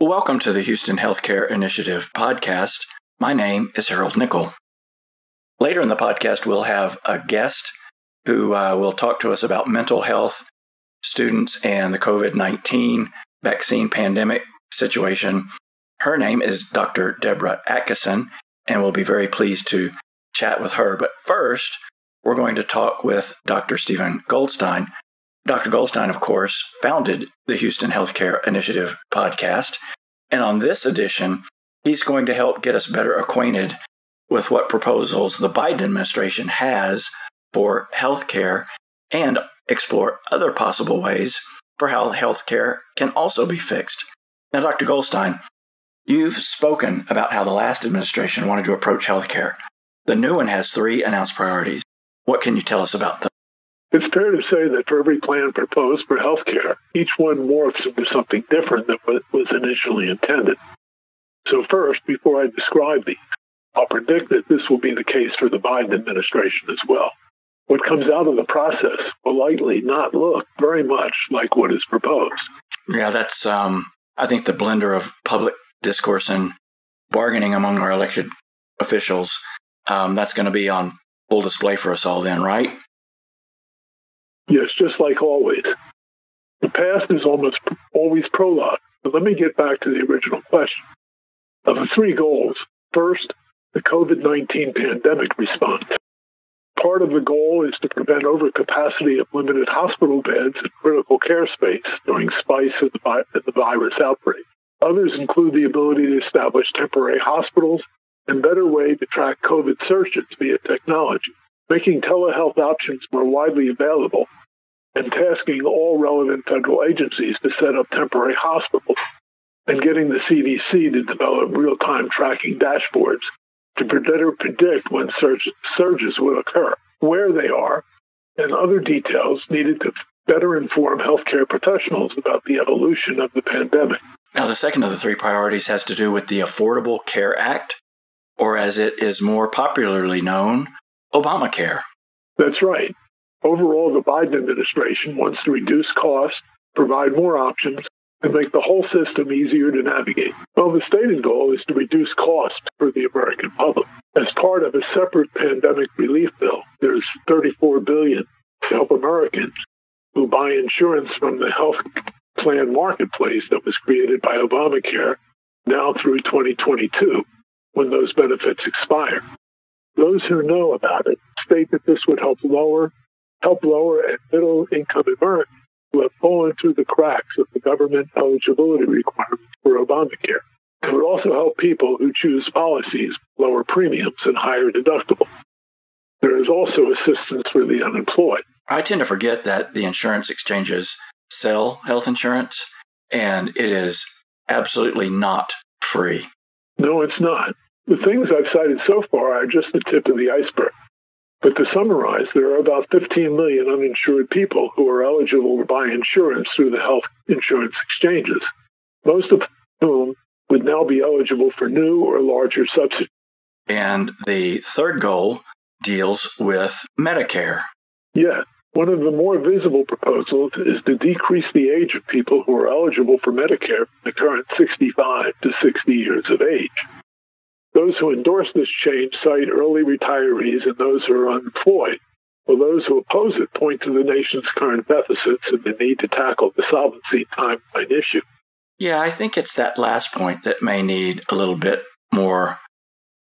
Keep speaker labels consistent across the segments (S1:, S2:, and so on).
S1: Welcome to the Houston Healthcare Initiative podcast. My name is Harold Nickel. Later in the podcast, we'll have a guest who uh, will talk to us about mental health, students, and the COVID 19 vaccine pandemic situation. Her name is Dr. Deborah Atkinson, and we'll be very pleased to chat with her. But first, we're going to talk with Dr. Steven Goldstein. Dr. Goldstein, of course, founded the Houston Healthcare Initiative podcast. And on this edition, he's going to help get us better acquainted with what proposals the Biden administration has for healthcare and explore other possible ways for how healthcare can also be fixed. Now, Dr. Goldstein, you've spoken about how the last administration wanted to approach healthcare. The new one has three announced priorities. What can you tell us about them?
S2: It's fair to say that for every plan proposed for healthcare, each one morphs into something different than what was initially intended. So, first, before I describe these, I'll predict that this will be the case for the Biden administration as well. What comes out of the process will likely not look very much like what is proposed.
S1: Yeah, that's, um, I think, the blender of public discourse and bargaining among our elected officials. Um, that's going to be on full display for us all then, right?
S2: Yes, just like always. The past is almost always prologue. But let me get back to the original question. Of the three goals, first, the COVID 19 pandemic response. Part of the goal is to prevent overcapacity of limited hospital beds and critical care space during spikes of the, virus outbreak. Others include the ability to establish temporary hospitals and better way to track COVID surges via technology, making telehealth options more widely available, and tasking all relevant federal agencies to set up temporary hospitals, and getting the CDC to develop real time tracking dashboards to better predict when surges, surges will occur, where they are, and other details needed to better inform healthcare professionals about the evolution of the pandemic.
S1: Now, the second of the three priorities has to do with the Affordable Care Act, or as it is more popularly known, Obamacare.
S2: That's right. Overall, the Biden administration wants to reduce costs, provide more options, and make the whole system easier to navigate. Well, the stated goal is to reduce costs for the American public. As part of a separate pandemic relief bill, there's 34 billion to help Americans who buy insurance from the health plan marketplace that was created by Obamacare now through 2022 when those benefits expire. Those who know about it state that this would help lower help lower and middle income Americans who have fallen through the cracks of the government eligibility requirements for Obamacare. It would also help people who choose policies lower premiums and higher deductibles. There is also assistance for the unemployed.
S1: I tend to forget that the insurance exchanges sell health insurance, and it is absolutely not free.
S2: No, it's not. The things I've cited so far are just the tip of the iceberg. But to summarize, there are about 15 million uninsured people who are eligible to buy insurance through the health insurance exchanges, most of whom would now be eligible for new or larger subsidies.
S1: And the third goal deals with Medicare.
S2: Yes. One of the more visible proposals is to decrease the age of people who are eligible for Medicare from the current 65 to 60 years of age. Those who endorse this change cite early retirees and those who are unemployed, while those who oppose it point to the nation's current deficits and the need to tackle the solvency timeline issue.
S1: Yeah, I think it's that last point that may need a little bit more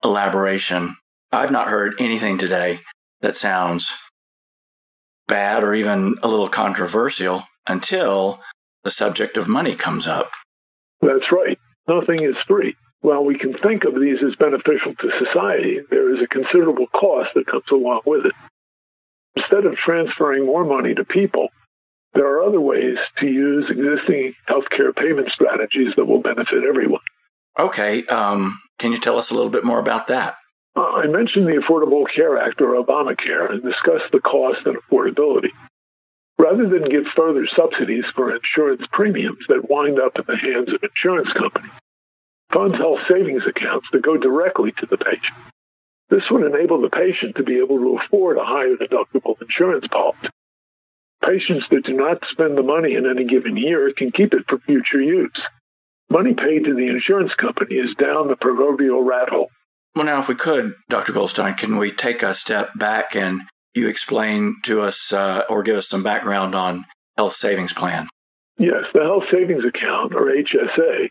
S1: elaboration. I've not heard anything today that sounds bad or even a little controversial until the subject of money comes up.
S2: That's right. Nothing is free. While we can think of these as beneficial to society, there is a considerable cost that comes along with it. Instead of transferring more money to people, there are other ways to use existing healthcare payment strategies that will benefit everyone.
S1: Okay, um, can you tell us a little bit more about that?
S2: Uh, I mentioned the Affordable Care Act or Obamacare and discussed the cost and affordability. Rather than give further subsidies for insurance premiums that wind up in the hands of insurance companies, funds health savings accounts that go directly to the patient. This would enable the patient to be able to afford a higher deductible insurance policy. Patients that do not spend the money in any given year can keep it for future use. Money paid to the insurance company is down the proverbial rat hole.
S1: Well, now, if we could, Dr. Goldstein, can we take a step back and you explain to us uh, or give us some background on health savings plan?
S2: Yes, the health savings account, or HSA,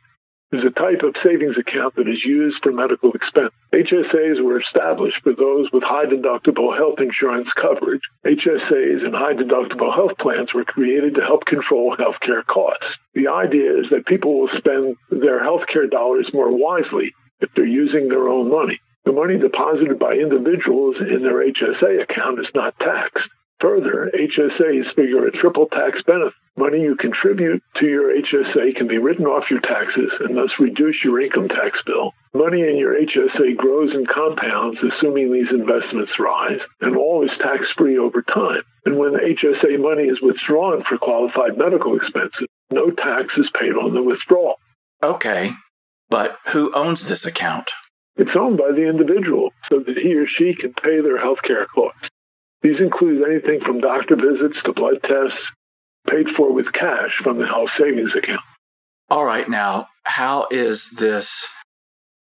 S2: is a type of savings account that is used for medical expense. HSAs were established for those with high deductible health insurance coverage. HSAs and high deductible health plans were created to help control healthcare costs. The idea is that people will spend their healthcare dollars more wisely if they're using their own money. The money deposited by individuals in their HSA account is not taxed. Further, HSAs figure a triple tax benefit. Money you contribute to your HSA can be written off your taxes and thus reduce your income tax bill. Money in your HSA grows and compounds, assuming these investments rise, and all is tax free over time. And when the HSA money is withdrawn for qualified medical expenses, no tax is paid on the withdrawal.
S1: Okay, but who owns this account?
S2: It's owned by the individual so that he or she can pay their health care costs. These include anything from doctor visits to blood tests paid for with cash from the health savings account.
S1: All right, now, how is this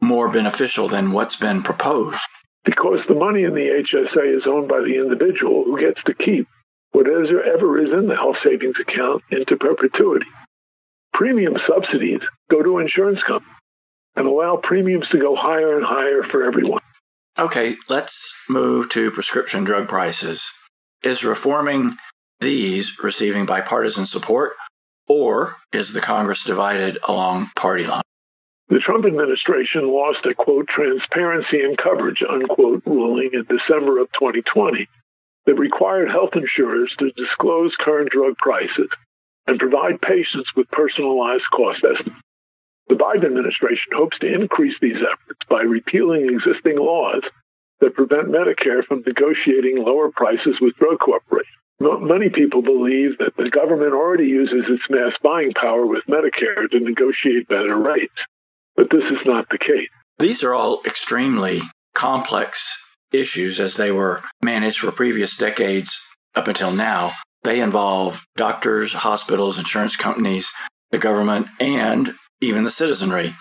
S1: more beneficial than what's been proposed?
S2: Because the money in the HSA is owned by the individual who gets to keep whatever ever is in the health savings account into perpetuity. Premium subsidies go to insurance companies and allow premiums to go higher and higher for everyone.
S1: Okay, let's move to prescription drug prices. Is reforming these receiving bipartisan support, or is the Congress divided along party lines?
S2: The Trump administration lost a quote transparency and coverage unquote ruling in December of 2020 that required health insurers to disclose current drug prices and provide patients with personalized cost estimates. The Biden administration hopes to increase these efforts by repealing existing laws that prevent Medicare from negotiating lower prices with drug corporations. Many people believe that the government already uses its mass buying power with Medicare to negotiate better rates, but this is not the case.
S1: These are all extremely complex issues as they were managed for previous decades up until now. They involve doctors, hospitals, insurance companies, the government, and even the citizenry.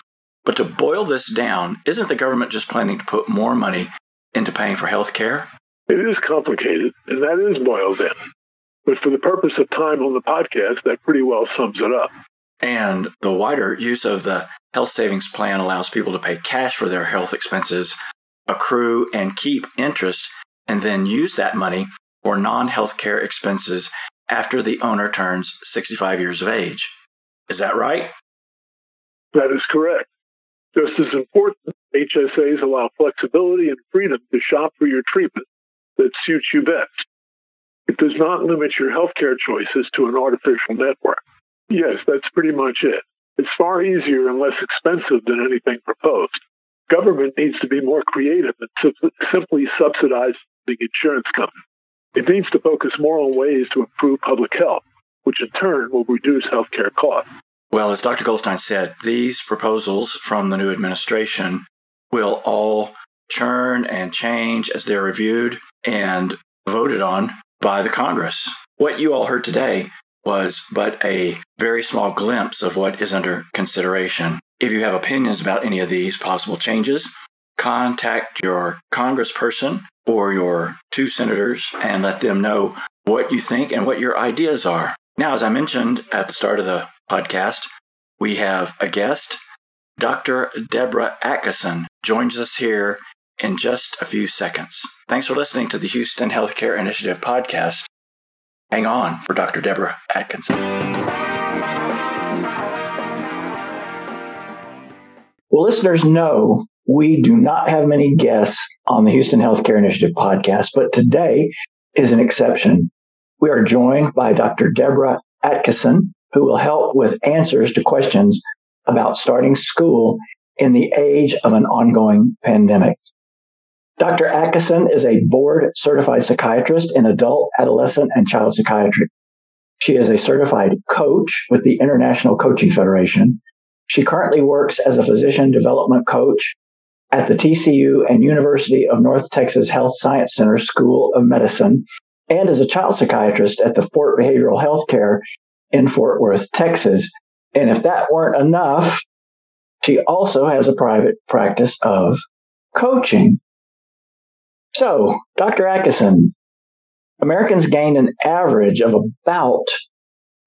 S1: But to boil this down, isn't the government just planning to put more money into paying for health care?
S2: It is complicated, and that is boiled in. But for the purpose of time on the podcast, that pretty well sums it up.
S1: And the wider use of the health savings plan allows people to pay cash for their health expenses, accrue and keep interest, and then use that money for non health care expenses after the owner turns 65 years of age. Is that right?
S2: That is correct. Just as important, HSAs allow flexibility and freedom to shop for your treatment that suits you best. It does not limit your healthcare choices to an artificial network. Yes, that's pretty much it. It's far easier and less expensive than anything proposed. Government needs to be more creative than simply subsidizing insurance companies. It needs to focus more on ways to improve public health, which in turn will reduce healthcare costs.
S1: Well, as Dr. Goldstein said, these proposals from the new administration will all churn and change as they're reviewed and voted on by the Congress. What you all heard today was but a very small glimpse of what is under consideration. If you have opinions about any of these possible changes, contact your congressperson or your two senators and let them know what you think and what your ideas are. Now, as I mentioned at the start of the podcast, we have a guest. Dr. Deborah Atkinson joins us here in just a few seconds. Thanks for listening to the Houston Healthcare Initiative podcast. Hang on for Dr. Deborah Atkinson. Well, listeners know we do not have many guests on the Houston Healthcare Initiative podcast, but today is an exception. We are joined by Dr. Deborah Atkinson, who will help with answers to questions about starting school in the age of an ongoing pandemic. Dr. Atkinson is a board certified psychiatrist in adult, adolescent, and child psychiatry. She is a certified coach with the International Coaching Federation. She currently works as a physician development coach at the TCU and University of North Texas Health Science Center School of Medicine and as a child psychiatrist at the Fort Behavioral Health Care in Fort Worth, Texas. And if that weren't enough, She also has a private practice of coaching. So, Dr. Atkinson, Americans gained an average of about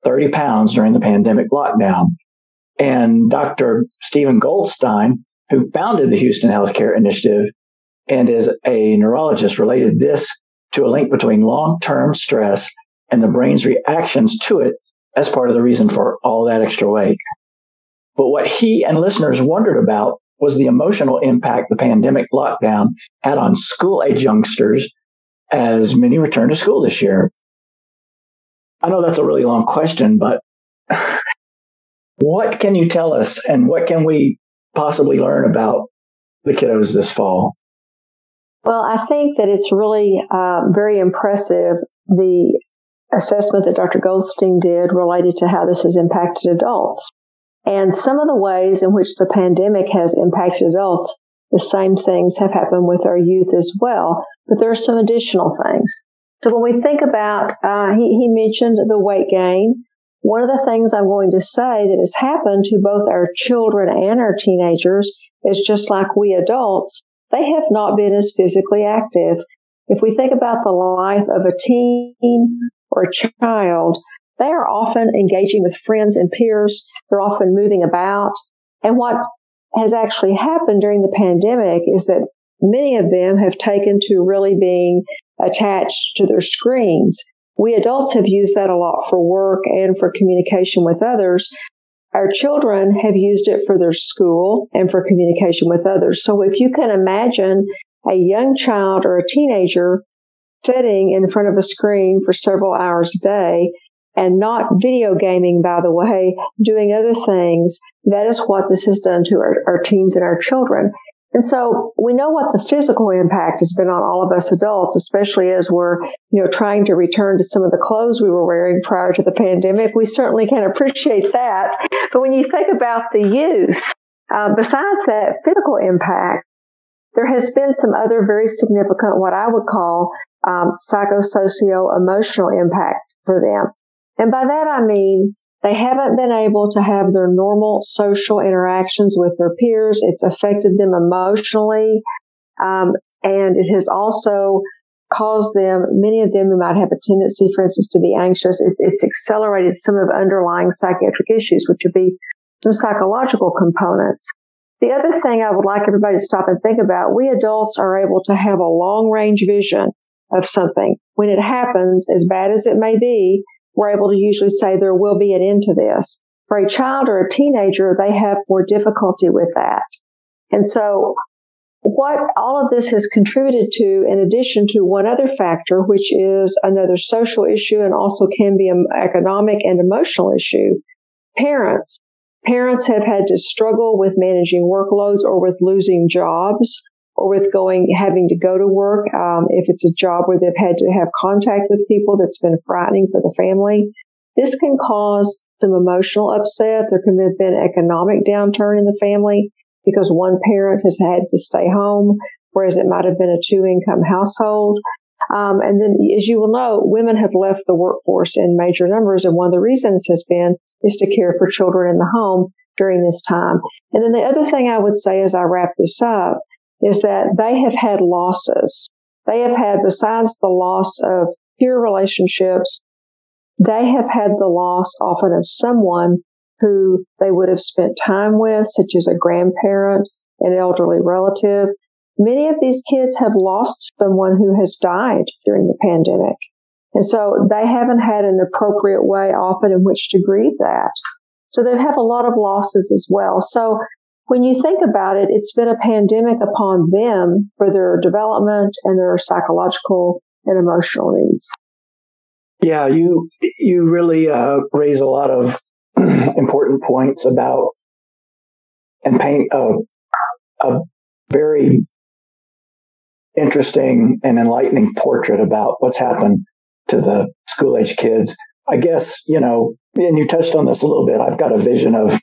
S1: 30 pounds during the pandemic lockdown. And Dr. Steven Goldstein, who founded the Houston Healthcare Initiative and is a neurologist, related this to a link between long term stress and the brain's reactions to it as part of the reason for all that extra weight. But what he and listeners wondered about was the emotional impact the pandemic lockdown had on school age youngsters as many return to school this year. I know that's a really long question, but what can you tell us and what can we possibly learn about the kiddos this fall?
S3: Well, I think that it's really uh, very impressive the assessment that Dr. Goldstein did related to how this has impacted adults. And some of the ways in which the pandemic has impacted adults, the same things have happened with our youth as well. But there are some additional things. So when we think about, uh, he, he mentioned the weight gain. One of the things I'm going to say that has happened to both our children and our teenagers is just like we adults, they have not been as physically active. If we think about the life of a teen or a child, they are often engaging with friends and peers. They're often moving about. And what has actually happened during the pandemic is that many of them have taken to really being attached to their screens. We adults have used that a lot for work and for communication with others. Our children have used it for their school and for communication with others. So if you can imagine a young child or a teenager sitting in front of a screen for several hours a day and not video gaming, by the way, doing other things. That is what this has done to our, our teens and our children. And so we know what the physical impact has been on all of us adults, especially as we're, you know, trying to return to some of the clothes we were wearing prior to the pandemic. We certainly can appreciate that. But when you think about the youth, uh, besides that physical impact, there has been some other very significant, what I would call um, psychosocial emotional impact for them. And by that I mean they haven't been able to have their normal social interactions with their peers. It's affected them emotionally. Um, and it has also caused them, many of them who might have a tendency, for instance, to be anxious, it's, it's accelerated some of underlying psychiatric issues, which would be some psychological components. The other thing I would like everybody to stop and think about, we adults are able to have a long range vision of something. When it happens, as bad as it may be, we're able to usually say there will be an end to this. For a child or a teenager, they have more difficulty with that. And so what all of this has contributed to, in addition to one other factor, which is another social issue and also can be an economic and emotional issue, parents. Parents have had to struggle with managing workloads or with losing jobs or with going, having to go to work. Um, if it's a job where they've had to have contact with people that's been frightening for the family, this can cause some emotional upset. There can have been economic downturn in the family because one parent has had to stay home, whereas it might have been a two income household. Um, and then, as you will know, women have left the workforce in major numbers. And one of the reasons has been is to care for children in the home during this time. And then the other thing I would say as I wrap this up is that they have had losses. They have had, besides the loss of peer relationships, they have had the loss often of someone who they would have spent time with, such as a grandparent, an elderly relative. Many of these kids have lost someone who has died during the pandemic. And so they haven't had an appropriate way often in which to grieve that. So they have a lot of losses as well. So when you think about it, it's been a pandemic upon them for their development and their psychological and emotional needs.
S1: Yeah, you you really uh, raise a lot of important points about and paint a, a very interesting and enlightening portrait about what's happened to the school age kids. I guess, you know, and you touched on this a little bit. I've got a vision of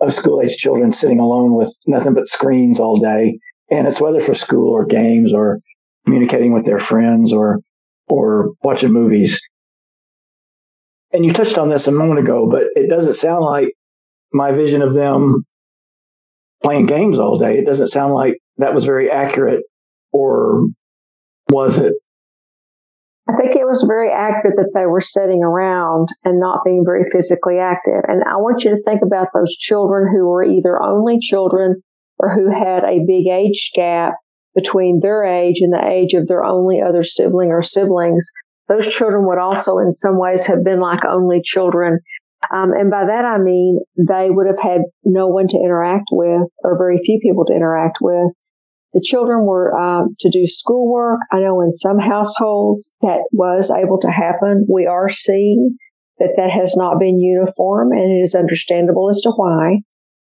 S1: of school age children sitting alone with nothing but screens all day. And it's whether for school or games or communicating with their friends or, or watching movies. And you touched on this a moment ago, but it doesn't sound like my vision of them playing games all day. It doesn't sound like that was very accurate, or was it?
S3: I think it was very accurate that they were sitting around and not being very physically active. And I want you to think about those children who were either only children or who had a big age gap between their age and the age of their only other sibling or siblings. Those children would also, in some ways, have been like only children. Um, and by that I mean they would have had no one to interact with or very few people to interact with. The children were um, to do schoolwork. I know in some households that was able to happen. We are seeing that that has not been uniform, and it is understandable as to why.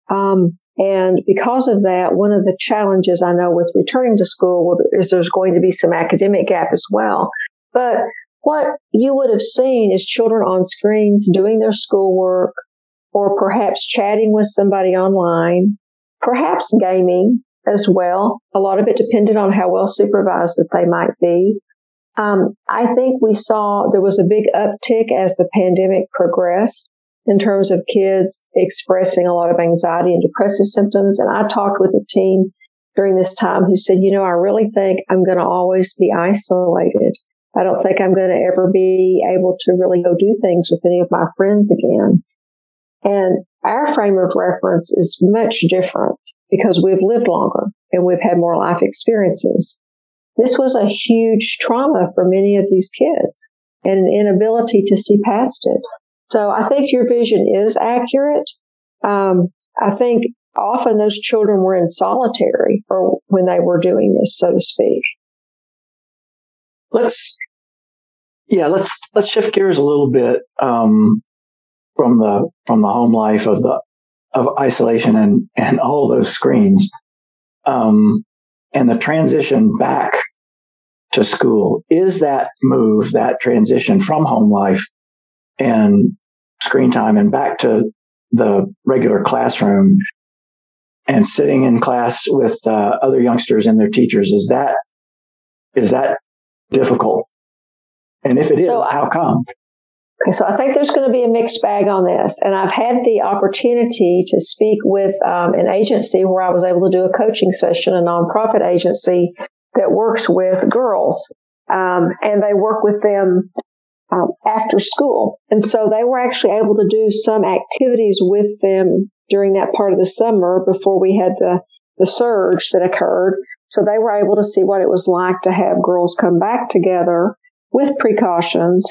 S3: Um, and because of that, one of the challenges I know with returning to school is there's going to be some academic gap as well. But what you would have seen is children on screens doing their schoolwork or perhaps chatting with somebody online, perhaps gaming, as well. A lot of it depended on how well supervised that they might be. Um, I think we saw there was a big uptick as the pandemic progressed in terms of kids expressing a lot of anxiety and depressive symptoms. And I talked with a team during this time who said, you know, I really think I'm going to always be isolated. I don't think I'm going to ever be able to really go do things with any of my friends again. And our frame of reference is much different because we've lived longer and we've had more life experiences. This was a huge trauma for many of these kids and an inability to see past it. So I think your vision is accurate. Um, I think often those children were in solitary or when they were doing this, so to speak.
S1: Let's, yeah, let's let's shift gears a little bit um, from the from the home life of the of isolation and, and all those screens. Um, and the transition back to school is that move, that transition from home life and screen time and back to the regular classroom and sitting in class with uh, other youngsters and their teachers. Is that, is that difficult? And if it is, so how come?
S3: Okay, so I think there's going to be a mixed bag on this. And I've had the opportunity to speak with um, an agency where I was able to do a coaching session, a nonprofit agency that works with girls. Um, and they work with them um, after school. And so they were actually able to do some activities with them during that part of the summer before we had the, the surge that occurred. So they were able to see what it was like to have girls come back together with precautions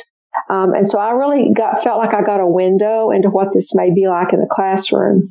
S3: um, and so I really got felt like I got a window into what this may be like in the classroom.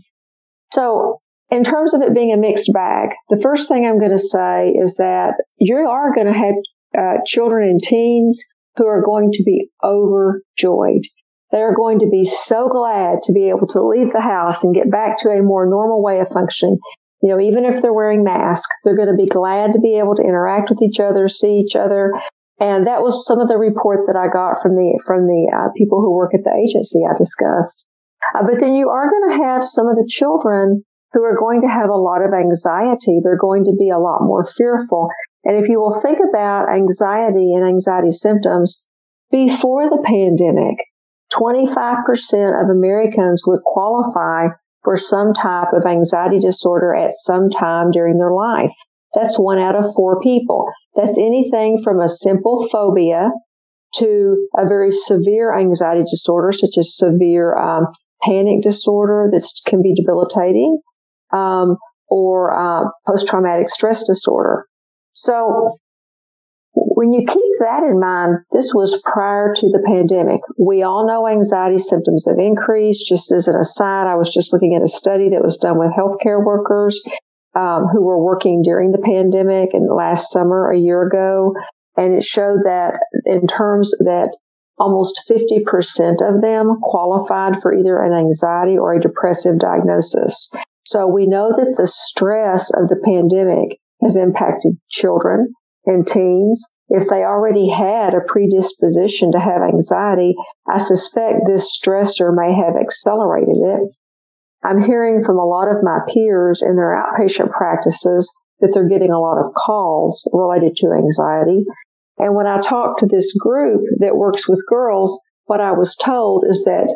S3: So in terms of it being a mixed bag, the first thing I'm going to say is that you are going to have uh, children and teens who are going to be overjoyed. They are going to be so glad to be able to leave the house and get back to a more normal way of functioning. You know, even if they're wearing masks, they're going to be glad to be able to interact with each other, see each other, and that was some of the report that I got from the from the uh, people who work at the agency I discussed. Uh, but then you are going to have some of the children who are going to have a lot of anxiety. They're going to be a lot more fearful. And if you will think about anxiety and anxiety symptoms before the pandemic, 25% of Americans would qualify for some type of anxiety disorder at some time during their life. That's one out of four people. That's anything from a simple phobia to a very severe anxiety disorder, such as severe um, panic disorder that can be debilitating, um, or uh, post traumatic stress disorder. So, when you keep that in mind, this was prior to the pandemic. We all know anxiety symptoms have increased. Just as an aside, I was just looking at a study that was done with healthcare workers um, who were working during the pandemic and last summer, a year ago. And it showed that in terms that almost 50% of them qualified for either an anxiety or a depressive diagnosis. So we know that the stress of the pandemic has impacted children and teens. If they already had a predisposition to have anxiety, I suspect this stressor may have accelerated it. I'm hearing from a lot of my peers in their outpatient practices that they're getting a lot of calls related to anxiety. And when I talked to this group that works with girls, what I was told is that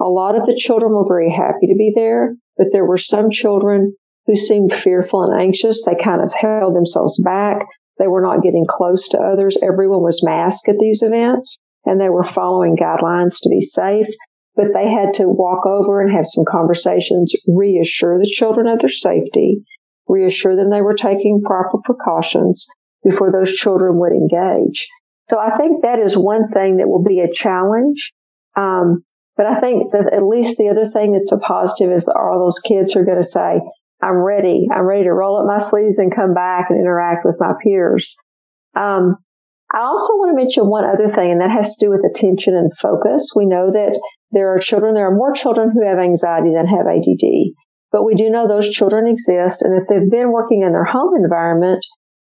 S3: a lot of the children were very happy to be there, but there were some children who seemed fearful and anxious. They kind of held themselves back. They were not getting close to others. Everyone was masked at these events and they were following guidelines to be safe. But they had to walk over and have some conversations, reassure the children of their safety, reassure them they were taking proper precautions before those children would engage. So I think that is one thing that will be a challenge. Um, but I think that at least the other thing that's a positive is that all those kids are going to say, I'm ready. I'm ready to roll up my sleeves and come back and interact with my peers. Um, I also want to mention one other thing, and that has to do with attention and focus. We know that there are children, there are more children who have anxiety than have ADD, but we do know those children exist. And if they've been working in their home environment,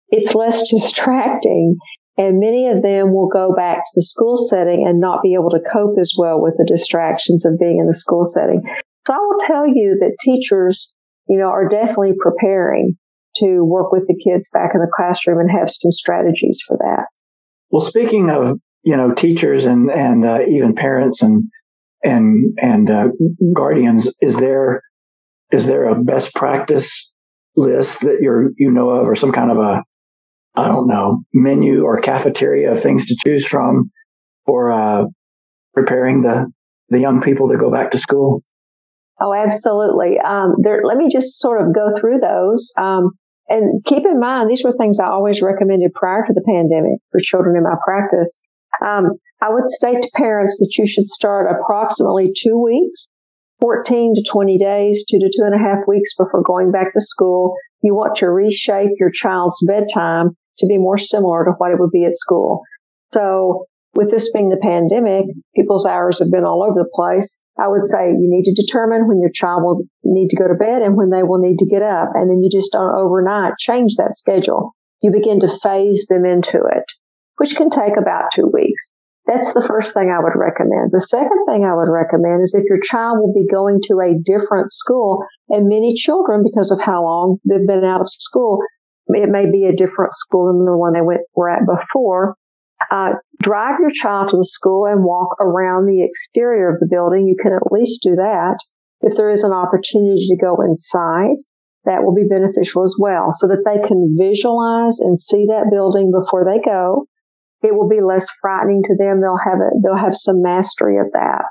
S3: it's less distracting. And many of them will go back to the school setting and not be able to cope as well with the distractions of being in the school setting. So I will tell you that teachers you know, are definitely preparing to work with the kids back in the classroom and have some strategies for that.
S1: Well, speaking of, you know, teachers and, and uh, even parents and, and, and uh, guardians, is there, is there a best practice list that you're, you know of or some kind of a, I don't know, menu or cafeteria of things to choose from for uh, preparing the, the young people to go back to school?
S3: Oh, absolutely. Um, there, let me just sort of go through those. Um, and keep in mind, these were things I always recommended prior to the pandemic for children in my practice. Um, I would state to parents that you should start approximately two weeks, 14 to 20 days, two to two and a half weeks before going back to school. You want to reshape your child's bedtime to be more similar to what it would be at school. So with this being the pandemic, people's hours have been all over the place. I would say you need to determine when your child will need to go to bed and when they will need to get up. And then you just don't overnight change that schedule. You begin to phase them into it, which can take about two weeks. That's the first thing I would recommend. The second thing I would recommend is if your child will be going to a different school, and many children, because of how long they've been out of school, it may be a different school than the one they went, were at before. Uh, drive your child to the school and walk around the exterior of the building. You can at least do that. If there is an opportunity to go inside, that will be beneficial as well so that they can visualize and see that building before they go. It will be less frightening to them. They'll have it, they'll have some mastery of that.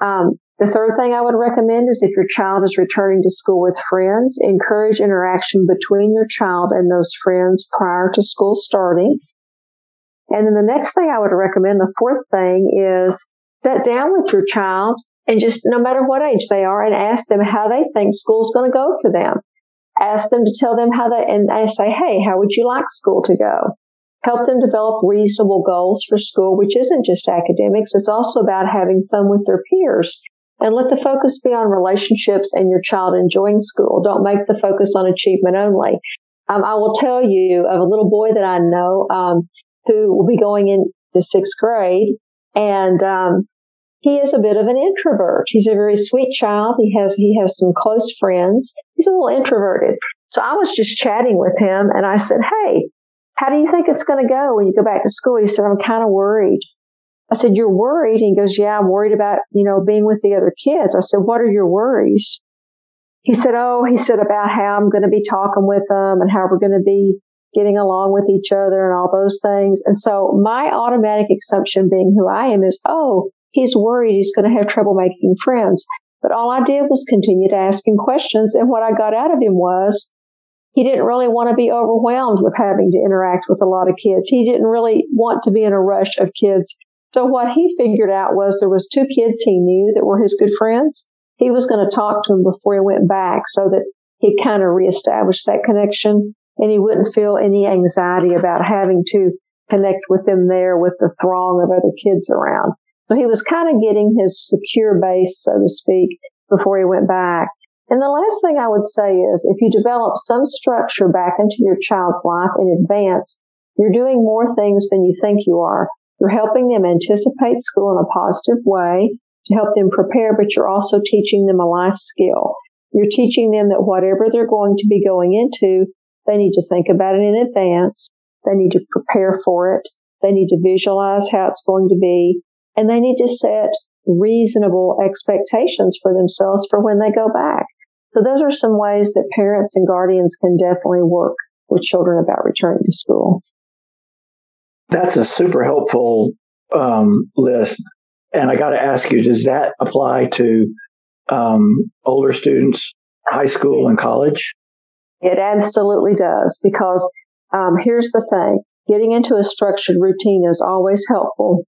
S3: Um, the third thing I would recommend is if your child is returning to school with friends, encourage interaction between your child and those friends prior to school starting. And then the next thing I would recommend, the fourth thing is sit down with your child and just no matter what age they are and ask them how they think school's going to go for them. Ask them to tell them how they, and I say, hey, how would you like school to go? Help them develop reasonable goals for school, which isn't just academics. It's also about having fun with their peers. And let the focus be on relationships and your child enjoying school. Don't make the focus on achievement only. Um, I will tell you of a little boy that I know. Um, who will be going into sixth grade. And um, he is a bit of an introvert. He's a very sweet child. He has he has some close friends. He's a little introverted. So I was just chatting with him, and I said, "Hey, how do you think it's going to go when you go back to school?" He said, "I'm kind of worried." I said, "You're worried?" And he goes, "Yeah, I'm worried about you know being with the other kids." I said, "What are your worries?" He said, "Oh, he said about how I'm going to be talking with them and how we're going to be getting along with each other and all those things. And so my automatic assumption being who I am is, oh, he's worried he's going to have trouble making friends. But all I did was continue to ask him questions. And what I got out of him was he didn't really want to be overwhelmed with having to interact with a lot of kids. He didn't really want to be in a rush of kids. So what he figured out was there was two kids he knew that were his good friends. He was going to talk to them before he went back so that he kind of reestablished that connection and he wouldn't feel any anxiety about having to connect with them there with the throng of other kids around. So he was kind of getting his secure base, so to speak, before he went back. And the last thing I would say is if you develop some structure back into your child's life in advance, you're doing more things than you think you are. You're helping them anticipate school in a positive way to help them prepare, but you're also teaching them a life skill. You're teaching them that whatever they're going to be going into, they need to think about it in advance. They need to prepare for it. They need to visualize how it's going to be. And they need to set reasonable expectations for themselves for when they go back. So those are some ways that parents and guardians can definitely work with children about returning to school.
S1: That's a super helpful um, list. And I got to ask you, does that apply to um, older students, high school and college?
S3: It absolutely does because um, here's the thing getting into a structured routine is always helpful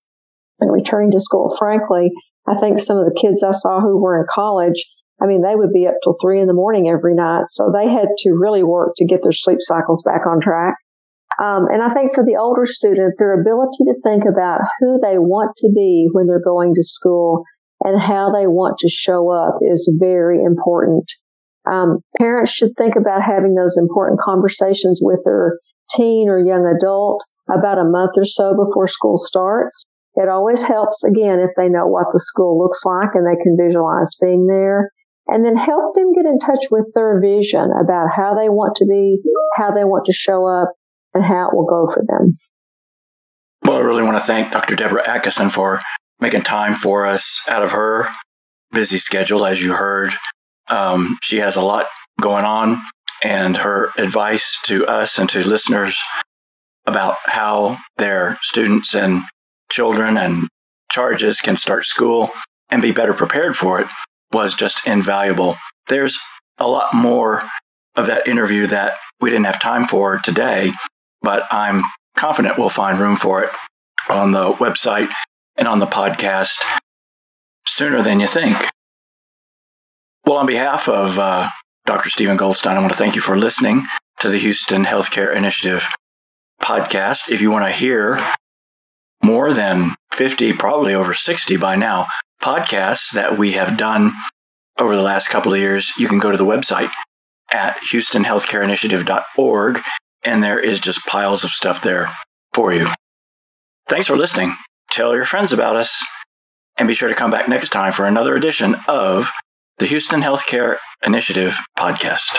S3: and returning to school. Frankly, I think some of the kids I saw who were in college, I mean, they would be up till three in the morning every night. So they had to really work to get their sleep cycles back on track. Um, and I think for the older student, their ability to think about who they want to be when they're going to school and how they want to show up is very important. Um, parents should think about having those important conversations with their teen or young adult about a month or so before school starts. It always helps, again, if they know what the school looks like and they can visualize being there. And then help them get in touch with their vision about how they want to be, how they want to show up, and how it will go for them.
S1: Well, I really want to thank Dr. Deborah Atkinson for making time for us out of her busy schedule. As you heard, um, she has a lot going on, and her advice to us and to listeners about how their students and children and charges can start school and be better prepared for it was just invaluable. There's a lot more of that interview that we didn't have time for today, but I'm confident we'll find room for it on the website and on the podcast sooner than you think. Well, on behalf of uh, Dr. Steven Goldstein, I want to thank you for listening to the Houston Healthcare Initiative podcast. If you want to hear more than 50, probably over 60 by now, podcasts that we have done over the last couple of years, you can go to the website at houstonhealthcareinitiative.org, and there is just piles of stuff there for you. Thanks for listening. Tell your friends about us, and be sure to come back next time for another edition of the Houston Healthcare Initiative podcast.